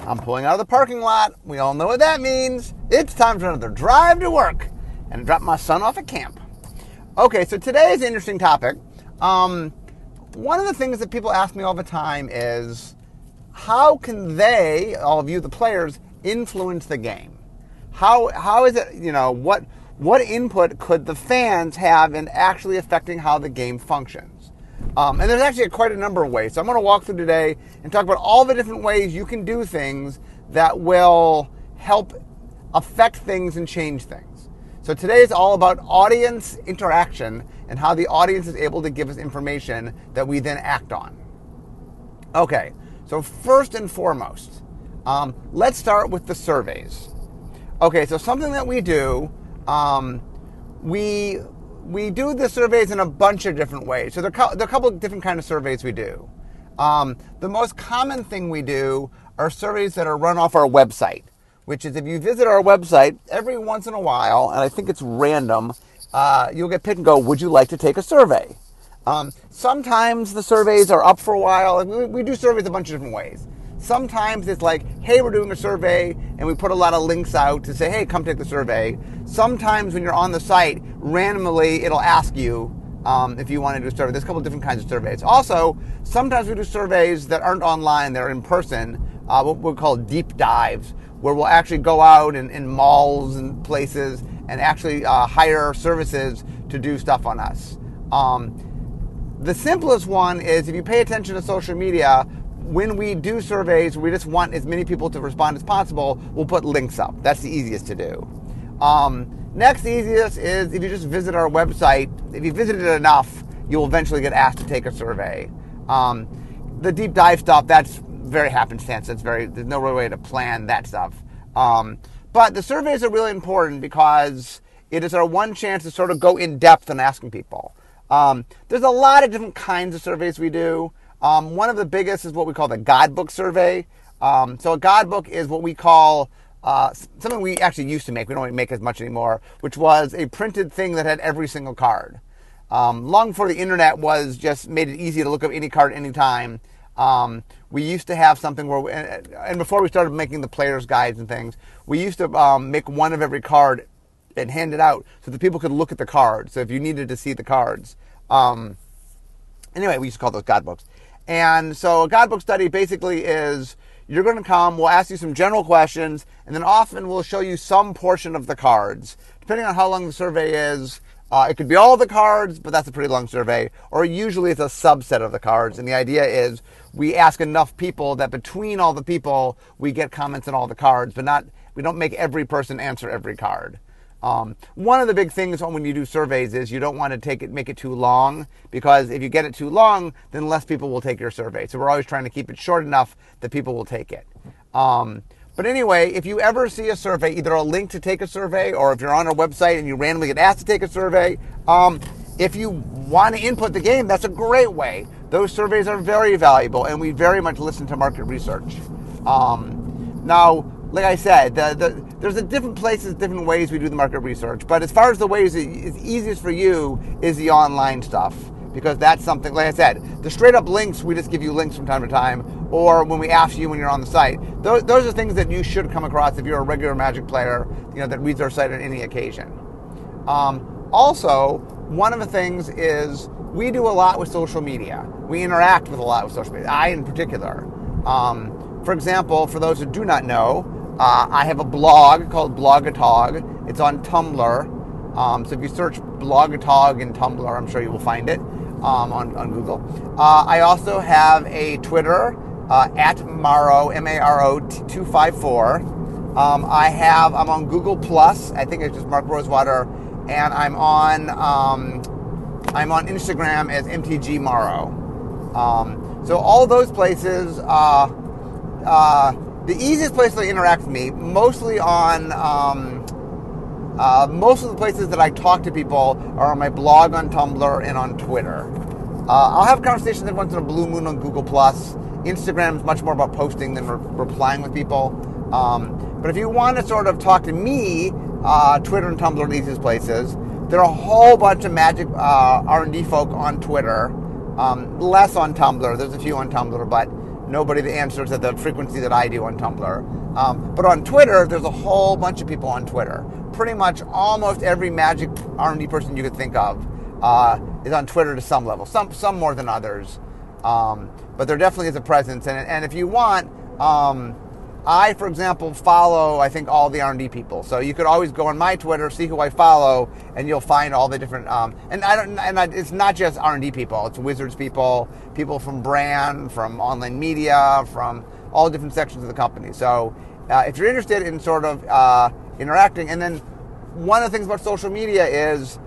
I'm pulling out of the parking lot. We all know what that means. It's time for another drive to work and drop my son off at camp. Okay, so today is an interesting topic. Um, one of the things that people ask me all the time is how can they, all of you, the players, influence the game? How, how is it, you know, what, what input could the fans have in actually affecting how the game functions? Um, and there's actually quite a number of ways. So I'm going to walk through today and talk about all the different ways you can do things that will help affect things and change things. So today is all about audience interaction and how the audience is able to give us information that we then act on. Okay, so first and foremost, um, let's start with the surveys. Okay, so something that we do, um, we we do the surveys in a bunch of different ways. So there, are a couple of different kind of surveys we do. Um, the most common thing we do are surveys that are run off our website, which is if you visit our website every once in a while, and I think it's random, uh, you'll get picked and go, "Would you like to take a survey?" Um, sometimes the surveys are up for a while, we, we do surveys a bunch of different ways. Sometimes it's like, hey, we're doing a survey, and we put a lot of links out to say, hey, come take the survey. Sometimes when you're on the site, randomly it'll ask you um, if you want to do a survey. There's a couple different kinds of surveys. Also, sometimes we do surveys that aren't online, they're in person, uh, what we call deep dives, where we'll actually go out in, in malls and places and actually uh, hire services to do stuff on us. Um, the simplest one is if you pay attention to social media, when we do surveys, we just want as many people to respond as possible. We'll put links up. That's the easiest to do. Um, next easiest is if you just visit our website. If you visit it enough, you'll eventually get asked to take a survey. Um, the deep dive stuff, that's very happenstance. That's very there's no real way to plan that stuff. Um, but the surveys are really important because it is our one chance to sort of go in depth in asking people. Um, there's a lot of different kinds of surveys we do. Um, one of the biggest is what we call the God Book survey. Um, so a God Book is what we call uh, something we actually used to make. We don't make as much anymore, which was a printed thing that had every single card. Um, long before the internet was just made it easy to look up any card anytime. Um, we used to have something where, we, and before we started making the players' guides and things, we used to um, make one of every card and hand it out so that people could look at the cards. So if you needed to see the cards, um, anyway, we used to call those God books. And so a God book study basically is you're going to come, we'll ask you some general questions, and then often we'll show you some portion of the cards. Depending on how long the survey is, uh, it could be all the cards, but that's a pretty long survey, or usually it's a subset of the cards. And the idea is we ask enough people that between all the people, we get comments on all the cards, but not, we don't make every person answer every card. Um, one of the big things when you do surveys is you don't want to take it, make it too long because if you get it too long, then less people will take your survey. So we're always trying to keep it short enough that people will take it. Um, but anyway, if you ever see a survey, either a link to take a survey or if you're on our website and you randomly get asked to take a survey, um, if you want to input the game, that's a great way. Those surveys are very valuable and we very much listen to market research. Um, now, like I said, the, the, there's a different places, different ways we do the market research. But as far as the ways it's easiest for you is the online stuff because that's something. Like I said, the straight up links we just give you links from time to time, or when we ask you when you're on the site. Those, those are things that you should come across if you're a regular Magic player, you know, that reads our site on any occasion. Um, also, one of the things is we do a lot with social media. We interact with a lot with social media. I, in particular. Um, for example, for those who do not know, uh, I have a blog called Blogatog. It's on Tumblr. Um, so if you search Blogatog in Tumblr, I'm sure you will find it um, on, on Google. Uh, I also have a Twitter uh, at Maro, M A R O 254. Um, I have, I'm on Google Plus. I think it's just Mark Rosewater. And I'm on, um, I'm on Instagram as MTG Maro. Um, so all those places, uh, uh, the easiest place to interact with me, mostly on um, uh, most of the places that I talk to people are on my blog on Tumblr and on Twitter. Uh, I'll have conversations every once in a blue moon on Google Plus. Instagram is much more about posting than re- replying with people. Um, but if you want to sort of talk to me, uh, Twitter and Tumblr are the easiest places. There are a whole bunch of Magic uh, R&D folk on Twitter, um, less on Tumblr. There's a few on Tumblr, but nobody answers at the frequency that I do on Tumblr. Um, but on Twitter, there's a whole bunch of people on Twitter. Pretty much almost every magic R&D person you could think of uh, is on Twitter to some level. Some some more than others, um, but there definitely is a presence. And and if you want. Um, I, for example, follow I think all the R&D people. So you could always go on my Twitter, see who I follow, and you'll find all the different. Um, and I don't. And I, it's not just R&D people. It's Wizards people, people from brand, from online media, from all different sections of the company. So uh, if you're interested in sort of uh, interacting, and then one of the things about social media is,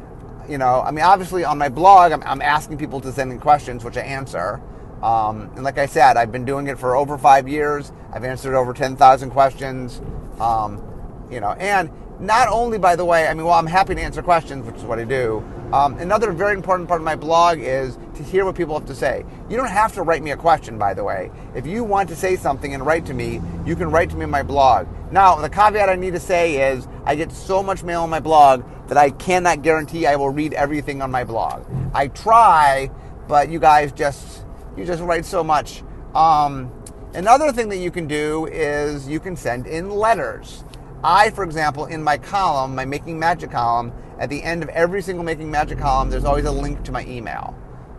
you know, I mean, obviously on my blog, I'm, I'm asking people to send in questions, which I answer. Um, and like I said, I've been doing it for over five years. I've answered over 10,000 questions. Um, you know, and not only, by the way, I mean, well, I'm happy to answer questions, which is what I do. Um, another very important part of my blog is to hear what people have to say. You don't have to write me a question, by the way. If you want to say something and write to me, you can write to me in my blog. Now, the caveat I need to say is I get so much mail on my blog that I cannot guarantee I will read everything on my blog. I try, but you guys just you just write so much. Um, another thing that you can do is you can send in letters. I, for example, in my column, my Making Magic column, at the end of every single Making Magic column, there's always a link to my email.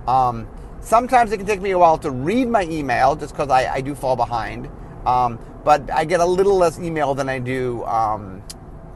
Um, sometimes it can take me a while to read my email just because I, I, do fall behind. Um, but I get a little less email than I do um,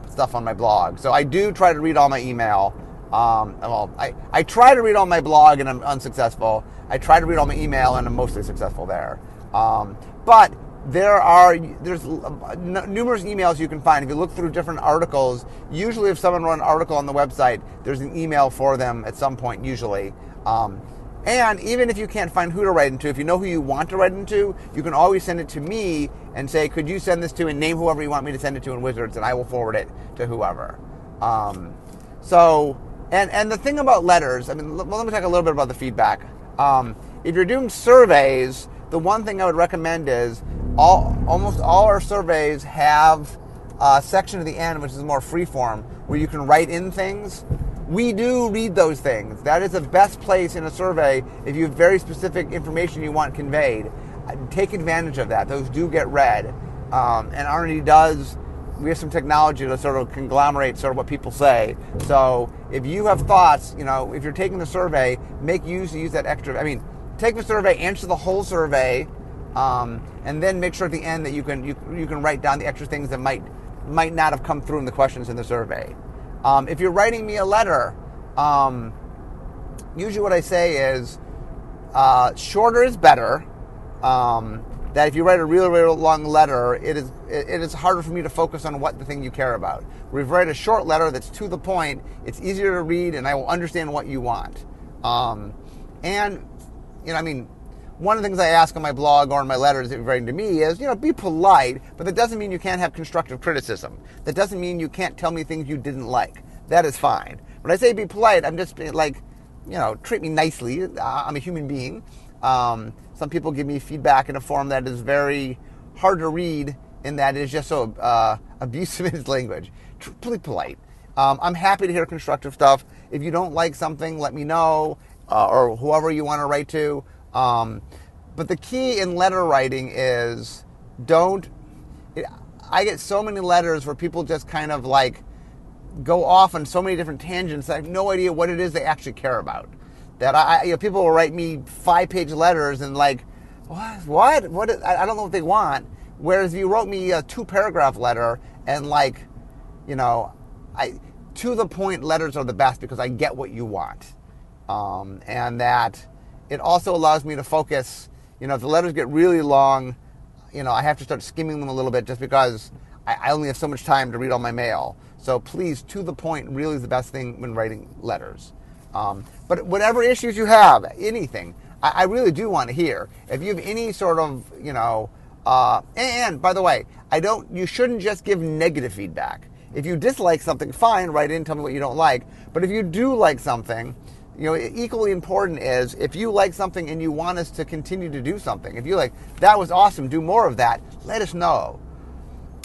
stuff on my blog. So I do try to read all my email. Um, well, I, I try to read all my blog and I'm unsuccessful. I try to read all my email and I'm mostly successful there. Um, but there are there's numerous emails you can find if you look through different articles. Usually, if someone wrote an article on the website, there's an email for them at some point. Usually. Um, and even if you can't find who to write into, if you know who you want to write into, you can always send it to me and say, could you send this to and name whoever you want me to send it to in Wizards, and I will forward it to whoever. Um, so, and and the thing about letters, I mean, let me talk a little bit about the feedback. Um, if you're doing surveys, the one thing I would recommend is all almost all our surveys have a section at the end which is more freeform where you can write in things. We do read those things. That is the best place in a survey if you have very specific information you want conveyed. Take advantage of that. Those do get read, um, and R&D does we have some technology to sort of conglomerate sort of what people say. So if you have thoughts, you know, if you're taking the survey, make use use that extra. I mean, take the survey, answer the whole survey, um, and then make sure at the end that you can you, you can write down the extra things that might might not have come through in the questions in the survey. Um, if you're writing me a letter, um, usually what I say is uh, shorter is better. That if you write a really, really long letter, it is it is harder for me to focus on what the thing you care about. If you write a short letter that's to the point, it's easier to read, and I will understand what you want. Um, and you know, I mean, one of the things I ask on my blog or in my letters that you're writing to me is, you know, be polite, but that doesn't mean you can't have constructive criticism. That doesn't mean you can't tell me things you didn't like. That is fine. When I say be polite, I'm just like, you know, treat me nicely. I'm a human being. Um, some people give me feedback in a form that is very hard to read, in that is just so uh, abusive in its language. Truly polite. Um, I'm happy to hear constructive stuff. If you don't like something, let me know, uh, or whoever you want to write to. Um, but the key in letter writing is don't. It, I get so many letters where people just kind of like go off on so many different tangents. I have no idea what it is they actually care about that I, you know, people will write me five page letters and like, what, what, what? Is, I, don't know what they want. Whereas if you wrote me a two paragraph letter and like, you know, I to the point letters are the best because I get what you want, um, and that it also allows me to focus. You know, if the letters get really long, you know, I have to start skimming them a little bit just because I, I only have so much time to read all my mail. So please, to the point really is the best thing when writing letters. Um, but whatever issues you have, anything, I, I, really do want to hear. If you have any sort of, you know, uh, and, and by the way, I don't. You shouldn't just give negative feedback. If you dislike something, fine, write in, tell me what you don't like. But if you do like something, you know, equally important is if you like something and you want us to continue to do something. If you like that was awesome, do more of that. Let us know.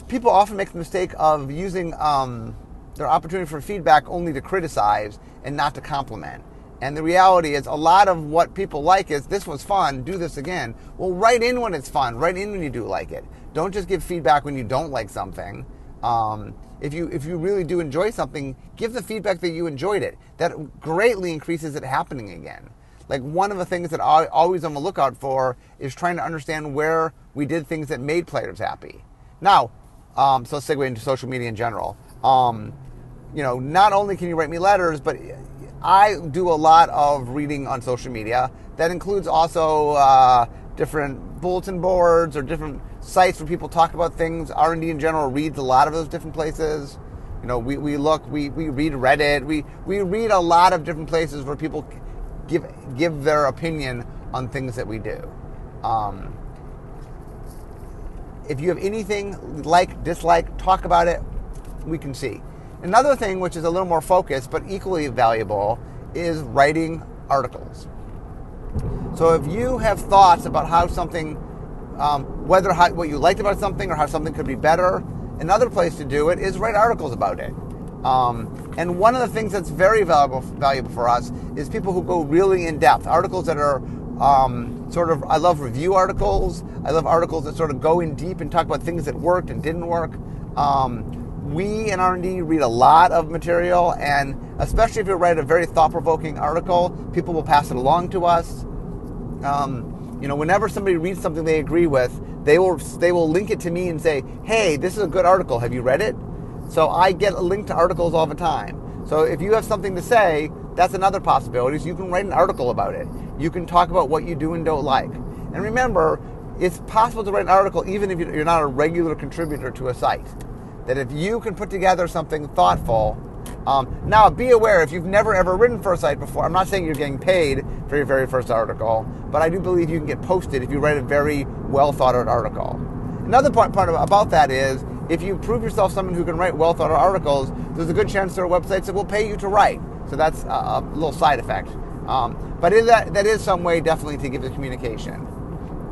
People often make the mistake of using um, their opportunity for feedback only to criticize and not to compliment. And the reality is, a lot of what people like is this was fun, do this again. Well, write in when it's fun, write in when you do like it. Don't just give feedback when you don't like something. Um, if you if you really do enjoy something, give the feedback that you enjoyed it. That greatly increases it happening again. Like one of the things that I always on the lookout for is trying to understand where we did things that made players happy. Now, um, so segue into social media in general. Um, you know, not only can you write me letters, but I do a lot of reading on social media. That includes also uh, different bulletin boards or different sites where people talk about things. R&D in general reads a lot of those different places. You know, we, we look, we, we read Reddit, we, we read a lot of different places where people give, give their opinion on things that we do. Um, if you have anything like, dislike, talk about it, we can see. Another thing, which is a little more focused but equally valuable, is writing articles. So if you have thoughts about how something, um, whether how, what you liked about something or how something could be better, another place to do it is write articles about it. Um, and one of the things that's very valuable, valuable for us is people who go really in depth. Articles that are um, sort of, I love review articles. I love articles that sort of go in deep and talk about things that worked and didn't work. Um, we in R&D read a lot of material, and especially if you write a very thought-provoking article, people will pass it along to us. Um, you know, whenever somebody reads something they agree with, they will they will link it to me and say, "Hey, this is a good article. Have you read it?" So I get a link to articles all the time. So if you have something to say, that's another possibility. So you can write an article about it. You can talk about what you do and don't like. And remember, it's possible to write an article even if you're not a regular contributor to a site that if you can put together something thoughtful, um, now be aware if you've never ever written for a site before, I'm not saying you're getting paid for your very first article, but I do believe you can get posted if you write a very well thought out article. Another part, part about that is if you prove yourself someone who can write well thought out articles, there's a good chance there are websites that will pay you to write. So that's a, little side effect. Um, but that, that is some way definitely to give the communication.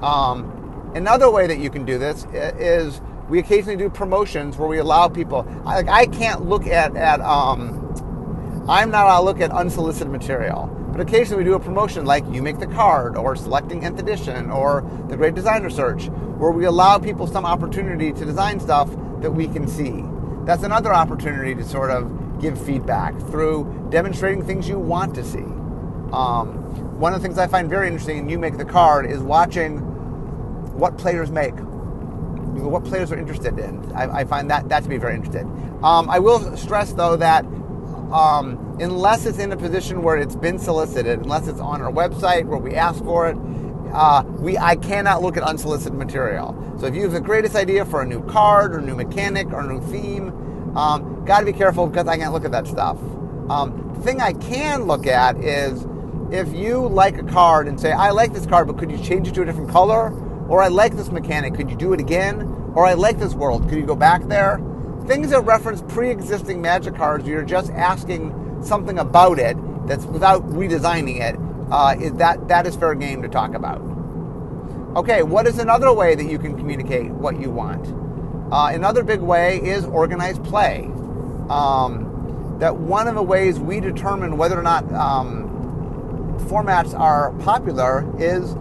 Um, another way that you can do this is we occasionally do promotions where we allow people. Like I can't look at at um, I'm not allowed to look at unsolicited material. But occasionally we do a promotion like You Make the Card or Selecting Nth Edition or The Great Designer Search, where we allow people some opportunity to design stuff that we can see. That's another opportunity to sort of give feedback through demonstrating things you want to see. Um, one of the things I find very interesting in You Make the Card is watching what players make what players are interested in. I, I find that, that to be very interesting. Um, I will stress, though, that um, unless it's in a position where it's been solicited, unless it's on our website where we ask for it, uh, we I cannot look at unsolicited material. So if you have the greatest idea for a new card or new mechanic or new theme, um, got to be careful because I can't look at that stuff. Um, the thing I can look at is if you like a card and say, I like this card, but could you change it to a different color? Or I like this mechanic, could you do it again? Or I like this world, could you go back there? Things that reference pre existing magic cards, you're just asking something about it that's without redesigning it. Uh, is that, that is fair game to talk about. Okay, what is another way that you can communicate what you want? Uh, another big way is organized play. Um, that one of the ways we determine whether or not um, formats are popular is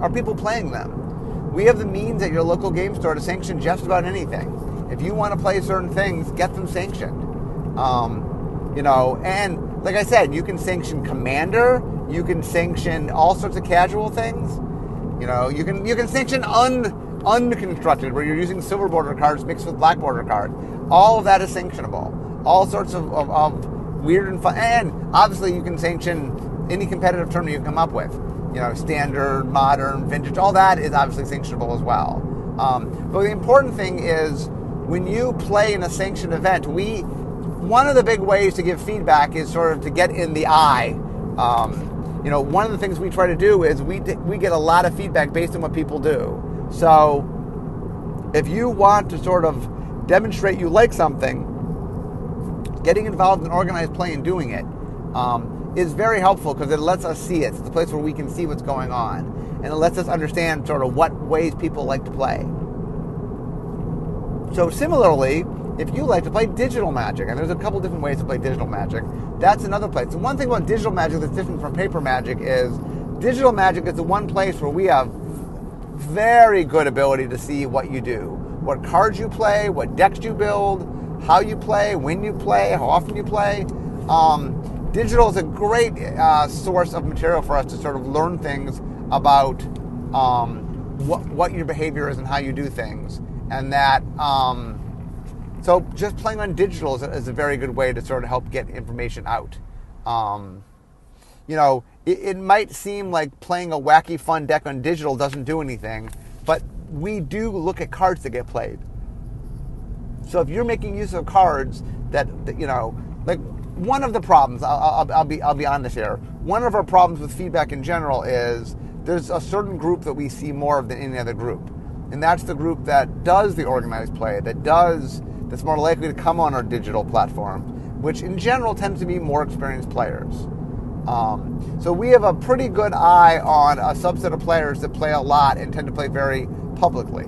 are people playing them? We have the means at your local game store to sanction just about anything. If you want to play certain things, get them sanctioned. Um, you know, and like I said, you can sanction Commander. You can sanction all sorts of casual things. You know, you can you can sanction un unconstructed, where you're using silver border cards mixed with black border cards. All of that is sanctionable. All sorts of, of, of weird and fun, and obviously you can sanction any competitive tournament you come up with you know, standard, modern, vintage, all that is obviously sanctionable as well. Um, but the important thing is when you play in a sanctioned event, we one of the big ways to give feedback is sort of to get in the eye. Um, you know, one of the things we try to do is we we get a lot of feedback based on what people do. So if you want to sort of demonstrate you like something, getting involved in organized play and doing it. Um, is very helpful because it lets us see it. It's the place where we can see what's going on. And it lets us understand sort of what ways people like to play. So, similarly, if you like to play digital magic, and there's a couple different ways to play digital magic, that's another place. The one thing about digital magic that's different from paper magic is digital magic is the one place where we have very good ability to see what you do, what cards you play, what decks you build, how you play, when you play, how often you play. Um, digital is a great uh, source of material for us to sort of learn things about um, what, what your behavior is and how you do things, and that. Um, so just playing on digital is a, is a, very good way to sort of help get information out. Um, you know, it, it, might seem like playing a wacky fun deck on digital doesn't do anything, but we do look at cards that get played. So if you're making use of cards that, that you know, like one of the problems, I'll, I'll, I'll, be I'll be honest here. One of our problems with feedback in general is there's a certain group that we see more of than any other group, and that's the group that does the organized play, that does that's more likely to come on our digital platform, which in general tends to be more experienced players. Um, so we have a pretty good eye on a subset of players that play a lot and tend to play very publicly.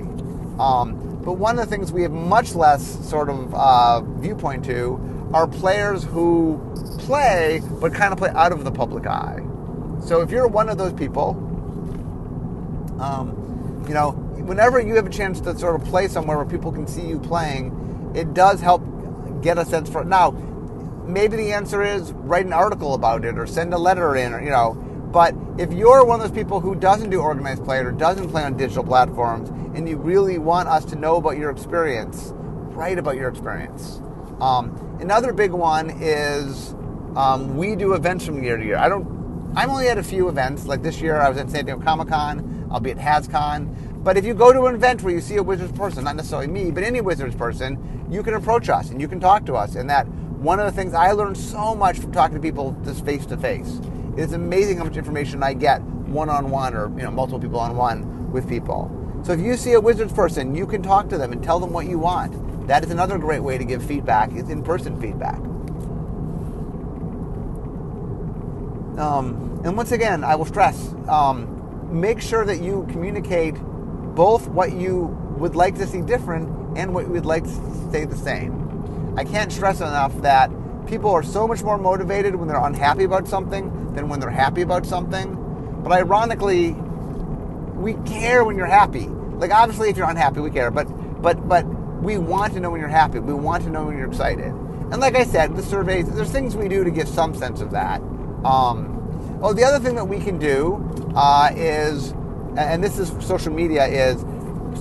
Um, but one of the things we have much less sort of uh, viewpoint to are players who play but kind of play out of the public eye. So if you're one of those people, um, you know, whenever you have a chance to sort of play somewhere where people can see you playing, it does help get a sense for it. Now, maybe the answer is write an article about it or send a letter in or, you know, but if you're one of those people who doesn't do organized play or doesn't play on digital platforms and you really want us to know about your experience, write about your experience. Um, another big one is um, we do events from year to year. I don't. I'm only at a few events. Like this year, I was at San Diego Comic Con. I'll be at HasCon. But if you go to an event where you see a Wizards person, not necessarily me, but any Wizards person, you can approach us and you can talk to us. And that one of the things I learned so much from talking to people just face to face. It's amazing how much information I get one on one or you know multiple people on one with people. So if you see a Wizards person, you can talk to them and tell them what you want. That is another great way to give feedback. Is in-person feedback. Um, and once again, I will stress: um, make sure that you communicate both what you would like to see different and what you would like to stay the same. I can't stress enough that people are so much more motivated when they're unhappy about something than when they're happy about something. But ironically, we care when you're happy. Like obviously if you're unhappy, we care, but but but we want to know when you're happy. We want to know when you're excited. And like I said, the surveys, there's things we do to give some sense of that. Um, oh, the other thing that we can do uh, is and this is social media is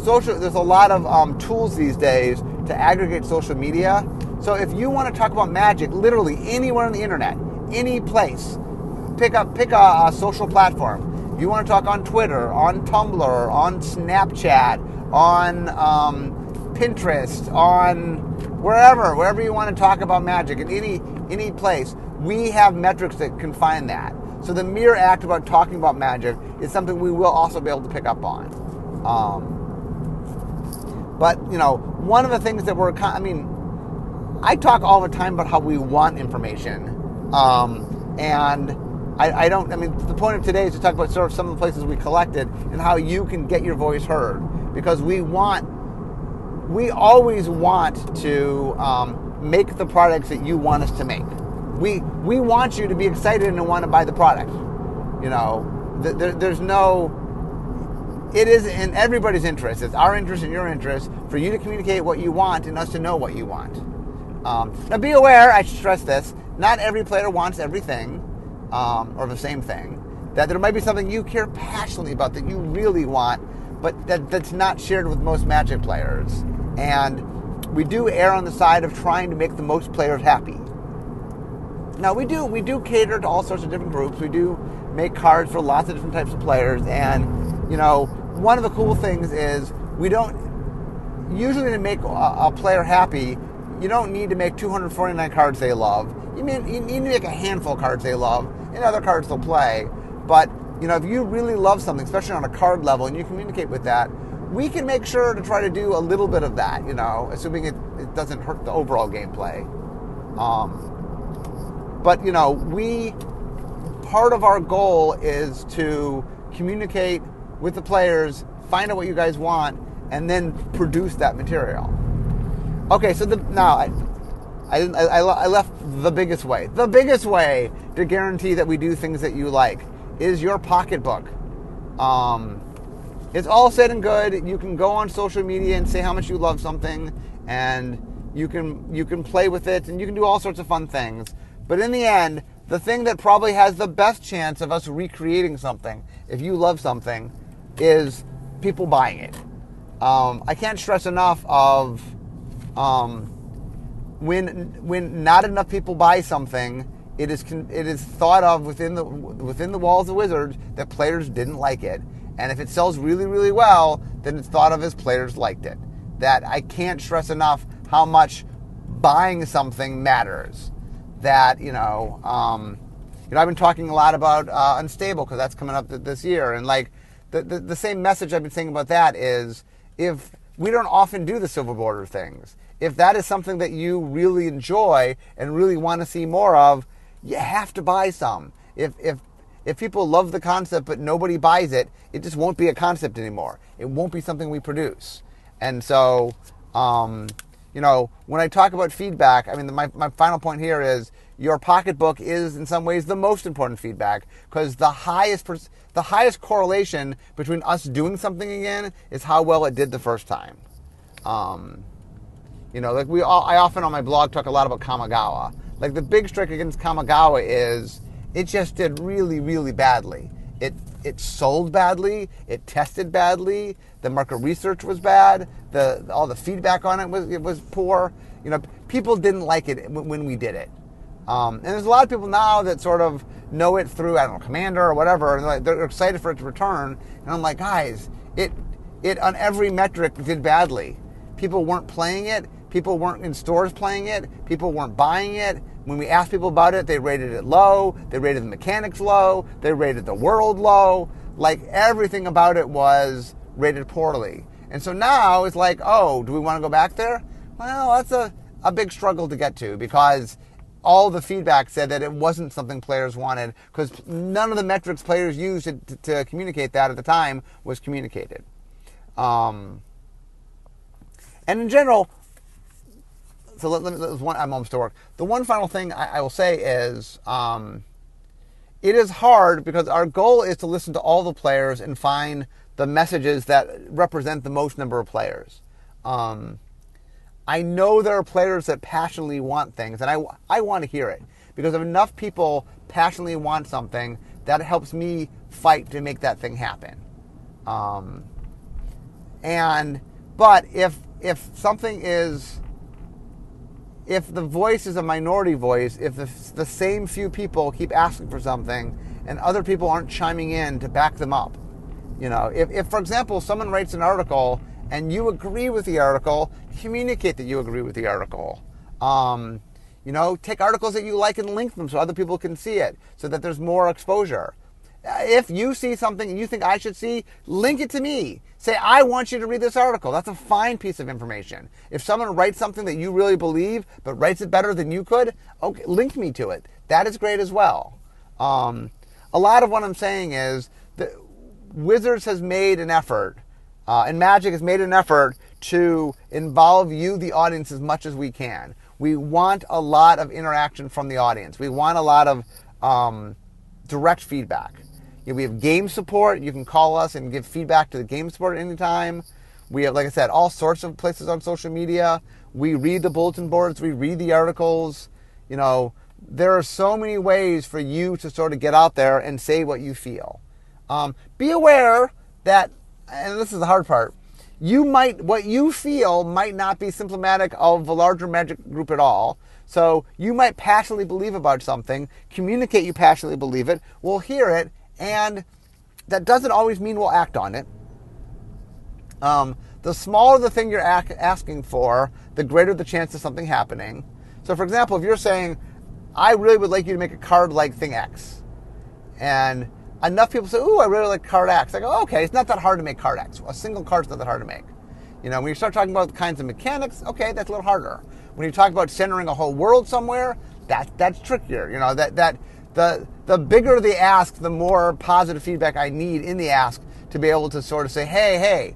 social there's a lot of um, tools these days to aggregate social media so if you want to talk about magic literally anywhere on the internet any place pick up pick a, a social platform if you want to talk on twitter on tumblr on snapchat on um, pinterest on wherever wherever you want to talk about magic in any any place we have metrics that can find that so the mere act about talking about magic is something we will also be able to pick up on. Um, but you know, one of the things that we're, I mean, I talk all the time about how we want information, um, and I, I, don't. I mean, the point of today is to talk about sort of some of the places we collected and how you can get your voice heard because we want, we always want to um, make the products that you want us to make we we want you to be excited and want to buy the product. You know, there, there's no. It is in everybody's interest. It's our interest and your interest for you to communicate what you want and us to know what you want. Um, now, be aware. I stress this: not every player wants everything um, or the same thing. That there might be something you care passionately about that you really want, but that, that's not shared with most Magic players. And we do err on the side of trying to make the most players happy. Now we do we do cater to all sorts of different groups. We do make cards for lots of different types of players, and you know one of the cool things is we don't usually to make a, a player happy. You don't need to make 249 cards they love. You mean you need to make a handful of cards they love, and other cards they'll play. But you know if you really love something, especially on a card level, and you communicate with that, we can make sure to try to do a little bit of that. You know, assuming it, it doesn't hurt the overall gameplay. Um, but, you know, we, part of our goal is to communicate with the players, find out what you guys want, and then produce that material. Okay, so the now I, I, I, I left the biggest way. The biggest way to guarantee that we do things that you like is your pocketbook. Um, it's all said and good. You can go on social media and say how much you love something, and you can you can play with it, and you can do all sorts of fun things. But in the end, the thing that probably has the best chance of us recreating something, if you love something, is people buying it. Um, I can't stress enough of um, when when not enough people buy something, it is it is thought of within the within the walls of Wizards that players didn't like it, and if it sells really really well, then it's thought of as players liked it. That I can't stress enough how much buying something matters. That you know, um, you know, I've been talking a lot about uh, unstable because that's coming up this year, and like the, the the same message I've been saying about that is if we don't often do the silver border things. If that is something that you really enjoy and really want to see more of, you have to buy some. If if if people love the concept but nobody buys it, it just won't be a concept anymore. It won't be something we produce. And so, um, you know, when I talk about feedback, I mean, my, my final point here is your pocketbook is in some ways the most important feedback because the highest the highest correlation between us doing something again is how well it did the first time. Um, you know, like we all, I often on my blog talk a lot about Kamigawa. Like the big strike against Kamigawa is it just did really, really badly. It it sold badly. It tested badly. The market research was bad. The all the feedback on it was it was poor. You know, people didn't like it when we did it. Um, and there's a lot of people now that sort of know it through I don't know Commander or whatever, and they're, like, they're excited for it to return. And I'm like, guys, it it on every metric did badly. People weren't playing it. People weren't in stores playing it. People weren't buying it. When we asked people about it, they rated it low. They rated the mechanics low. They rated the world low. Like everything about it was rated poorly. And so now it's like, oh, do we want to go back there? Well, that's a, a big struggle to get to because all the feedback said that it wasn't something players wanted because none of the metrics players used to, to, to, communicate that at the time was communicated. Um, and in general, so let, let, let, one, I'm almost to work. The one final thing I, I will say is um, it is hard because our goal is to listen to all the players and find the messages that represent the most number of players. Um, I know there are players that passionately want things, and I, I want to hear it because if enough people passionately want something, that helps me fight to make that thing happen. Um, and but if if something is if the voice is a minority voice, if the, the same few people keep asking for something and other people aren't chiming in to back them up, you know, if, if for example someone writes an article and you agree with the article, communicate that you agree with the article. Um, you know, take articles that you like and link them so other people can see it, so that there's more exposure. If you see something and you think I should see, link it to me. Say, I want you to read this article. That's a fine piece of information. If someone writes something that you really believe, but writes it better than you could, okay, link me to it. That is great as well. Um, a lot of what I'm saying is that Wizards has made an effort uh, and Magic has made an effort to involve you, the audience, as much as we can. We want a lot of interaction from the audience. We want a lot of um, direct feedback. We have game support. You can call us and give feedback to the game support at any time. We have, like I said, all sorts of places on social media. We read the bulletin boards. We read the articles. You know, there are so many ways for you to sort of get out there and say what you feel. Um, be aware that and this is the hard part, you might, what you feel might not be symptomatic of the larger magic group at all. So you might passionately believe about something, communicate you passionately believe it, we'll hear it, and that doesn't always mean we'll act on it. Um, the smaller the thing you're asking for, the greater the chance of something happening. So, for example, if you're saying, I really would like you to make a card like thing X, and enough people say, "Ooh, I really like card X." I go, "Okay, it's not that hard to make card X. A single card's not that hard to make." You know, when you start talking about the kinds of mechanics, okay, that's a little harder. When you talk about centering a whole world somewhere, that that's trickier. You know, that that the the bigger the ask, the more positive feedback I need in the ask to be able to sort of say, "Hey, hey."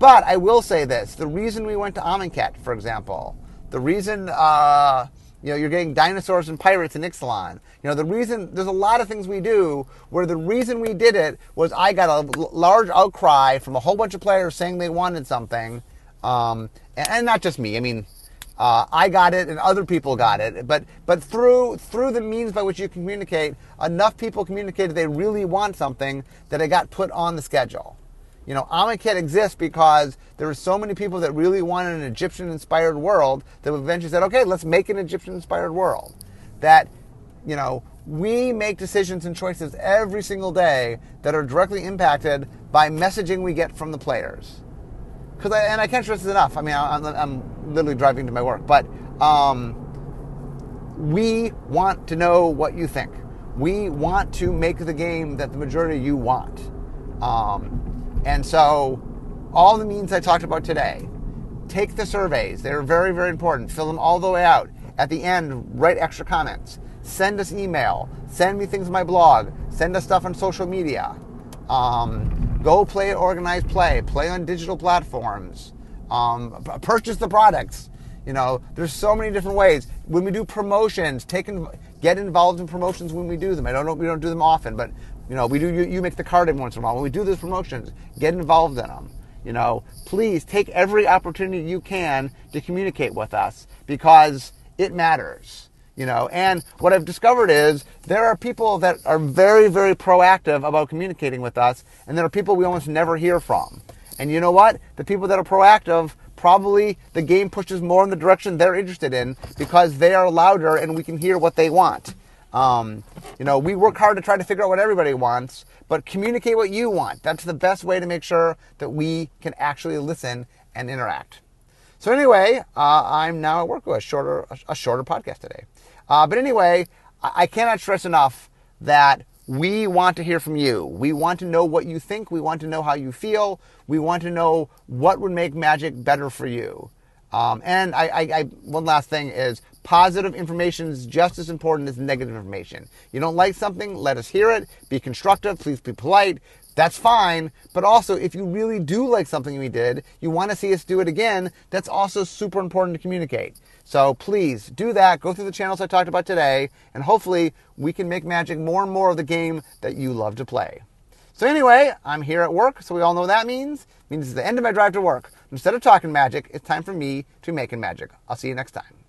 But I will say this: the reason we went to Amonkhet, for example, The reason uh, you know you're getting dinosaurs and pirates in Ixalan. You know the reason there's a lot of things we do where the reason we did it was I got a l- large outcry from a whole bunch of players saying they wanted something, um, and, and not just me. I mean. Uh, I got it and other people got it, but but through through the means by which you communicate, enough people communicated they really want something that it got put on the schedule. You know, Amonkhet exists because there were so many people that really wanted an Egyptian-inspired world that eventually said, "Okay, let's make an Egyptian-inspired world." That, you know, we make decisions and choices every single day that are directly impacted by messaging we get from the players. Because and I can't stress this enough. I mean, I'm, I'm literally driving to my work, but um, we want to know what you think. We want to make the game that the majority of you want. Um, and so, all the means I talked about today, take the surveys. They're very, very important. Fill them all the way out. At the end, write extra comments. Send us email. Send me things on my blog. Send us stuff on social media. Um, go play organized play. Play on digital platforms. Um, purchase the products. You know, there's so many different ways. When we do promotions, take in, get involved in promotions when we do them. I don't know we don't do them often, but you know, we do. You, you make the card every once in a while. When we do those promotions, get involved in them. You know, please take every opportunity you can to communicate with us because it matters. You know, and what I've discovered is there are people that are very, very proactive about communicating with us, and there are people we almost never hear from. And you know what? The people that are proactive probably the game pushes more in the direction they're interested in because they are louder and we can hear what they want. Um, you know, we work hard to try to figure out what everybody wants, but communicate what you want. That's the best way to make sure that we can actually listen and interact. So anyway, uh, I'm now at work with a shorter, a shorter podcast today. Uh, but anyway, I, cannot stress enough that we want to hear from you. We want to know what you think. We want to know how you feel. We want to know what would make magic better for you. Um, and I, I, I, one last thing is positive information is just as important as negative information. You don't like something, let us hear it. Be constructive. Please be polite. That's fine. But also, if you really do like something we did, you want to see us do it again, that's also super important to communicate. So please do that. Go through the channels I talked about today, and hopefully we can make Magic more and more of the game that you love to play. So anyway, I'm here at work, so we all know what that means. It means it's the end of my drive to work. Instead of talking magic, it's time for me to be making magic. I'll see you next time.